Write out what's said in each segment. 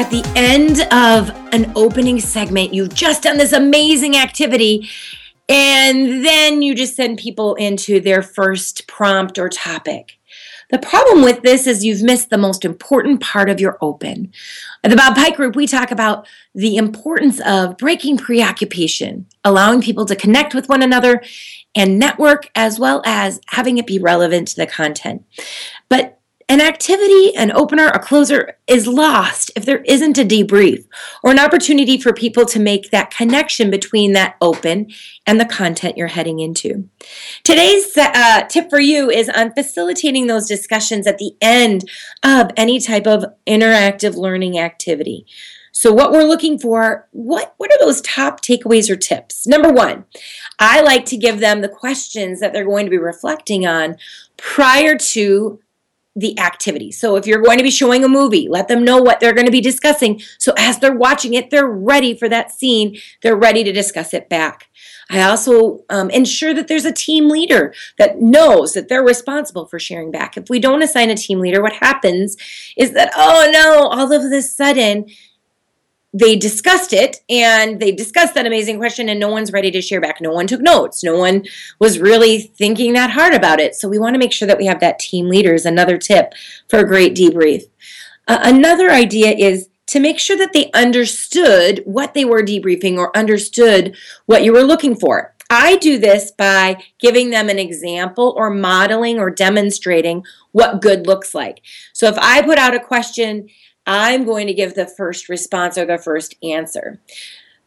at the end of an opening segment, you've just done this amazing activity, and then you just send people into their first prompt or topic. The problem with this is you've missed the most important part of your open. At the Bob Pike Group, we talk about the importance of breaking preoccupation, allowing people to connect with one another and network, as well as having it be relevant to the content. But an activity, an opener, a closer is lost if there isn't a debrief or an opportunity for people to make that connection between that open and the content you're heading into. Today's uh, tip for you is on facilitating those discussions at the end of any type of interactive learning activity. So what we're looking for, what what are those top takeaways or tips? Number 1, I like to give them the questions that they're going to be reflecting on prior to the activity. So if you're going to be showing a movie, let them know what they're going to be discussing. So as they're watching it, they're ready for that scene. They're ready to discuss it back. I also um, ensure that there's a team leader that knows that they're responsible for sharing back. If we don't assign a team leader, what happens is that, oh no, all of a sudden they discussed it and they discussed that amazing question and no one's ready to share back. No one took notes. No one was really thinking that hard about it. So we want to make sure that we have that team leader is another tip for a great debrief. Uh, another idea is to make sure that they understood what they were debriefing or understood what you were looking for. I do this by giving them an example or modeling or demonstrating what good looks like. So if I put out a question I'm going to give the first response or the first answer.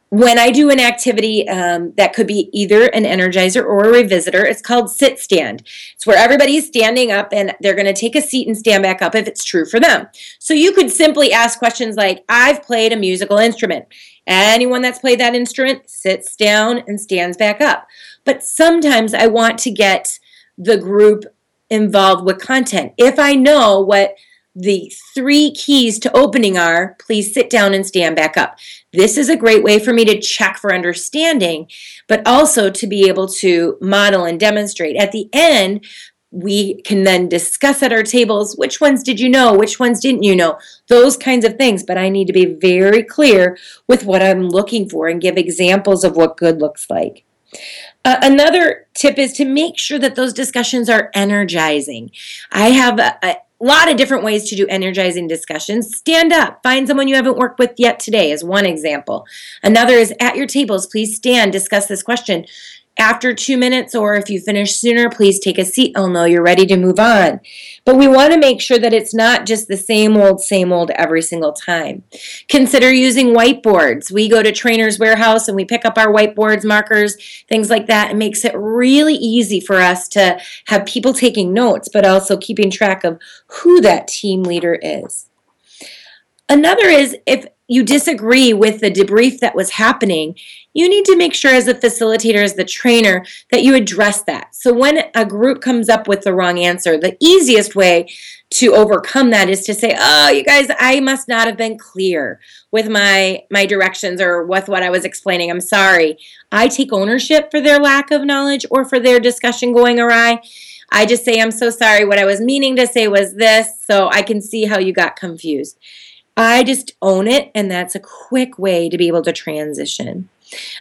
When I do an activity um, that could be either an energizer or a revisitor, it's called sit stand. It's where everybody's standing up and they're going to take a seat and stand back up if it's true for them. So you could simply ask questions like, I've played a musical instrument. Anyone that's played that instrument sits down and stands back up. But sometimes I want to get the group involved with content. If I know what the three keys to opening are please sit down and stand back up. This is a great way for me to check for understanding, but also to be able to model and demonstrate. At the end, we can then discuss at our tables which ones did you know, which ones didn't you know, those kinds of things. But I need to be very clear with what I'm looking for and give examples of what good looks like. Uh, another tip is to make sure that those discussions are energizing. I have a, a a lot of different ways to do energizing discussions. Stand up, find someone you haven't worked with yet today, is one example. Another is at your tables, please stand, discuss this question after two minutes, or if you finish sooner, please take a seat. I'll know you're ready to move on. But we want to make sure that it's not just the same old, same old every single time. Consider using whiteboards. We go to Trainer's Warehouse and we pick up our whiteboards, markers, things like that. It makes it really easy for us to have people taking notes, but also keeping track of who that team leader is. Another is if you disagree with the debrief that was happening, you need to make sure as a facilitator, as the trainer, that you address that. So when a group comes up with the wrong answer, the easiest way to overcome that is to say, "Oh, you guys, I must not have been clear with my my directions or with what I was explaining. I'm sorry." I take ownership for their lack of knowledge or for their discussion going awry. I just say, "I'm so sorry. What I was meaning to say was this." So I can see how you got confused. I just own it, and that's a quick way to be able to transition.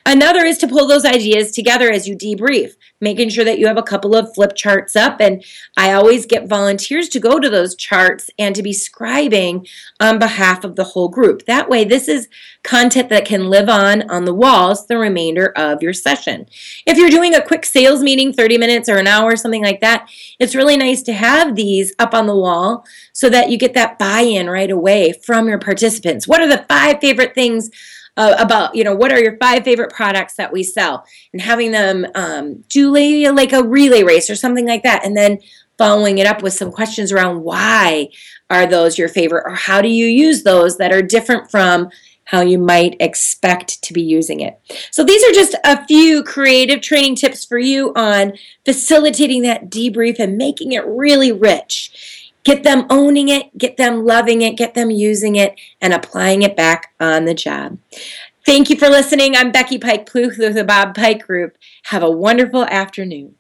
Another is to pull those ideas together as you debrief, making sure that you have a couple of flip charts up. And I always get volunteers to go to those charts and to be scribing on behalf of the whole group. That way, this is content that can live on on the walls the remainder of your session. If you're doing a quick sales meeting, 30 minutes or an hour, something like that, it's really nice to have these up on the wall so that you get that buy in right away from your participants. What are the five favorite things? Uh, about you know what are your five favorite products that we sell and having them um, do like a relay race or something like that and then following it up with some questions around why are those your favorite or how do you use those that are different from how you might expect to be using it. So, these are just a few creative training tips for you on facilitating that debrief and making it really rich. Get them owning it, get them loving it, get them using it, and applying it back on the job. Thank you for listening. I'm Becky Pike Pluth with the Bob Pike Group. Have a wonderful afternoon.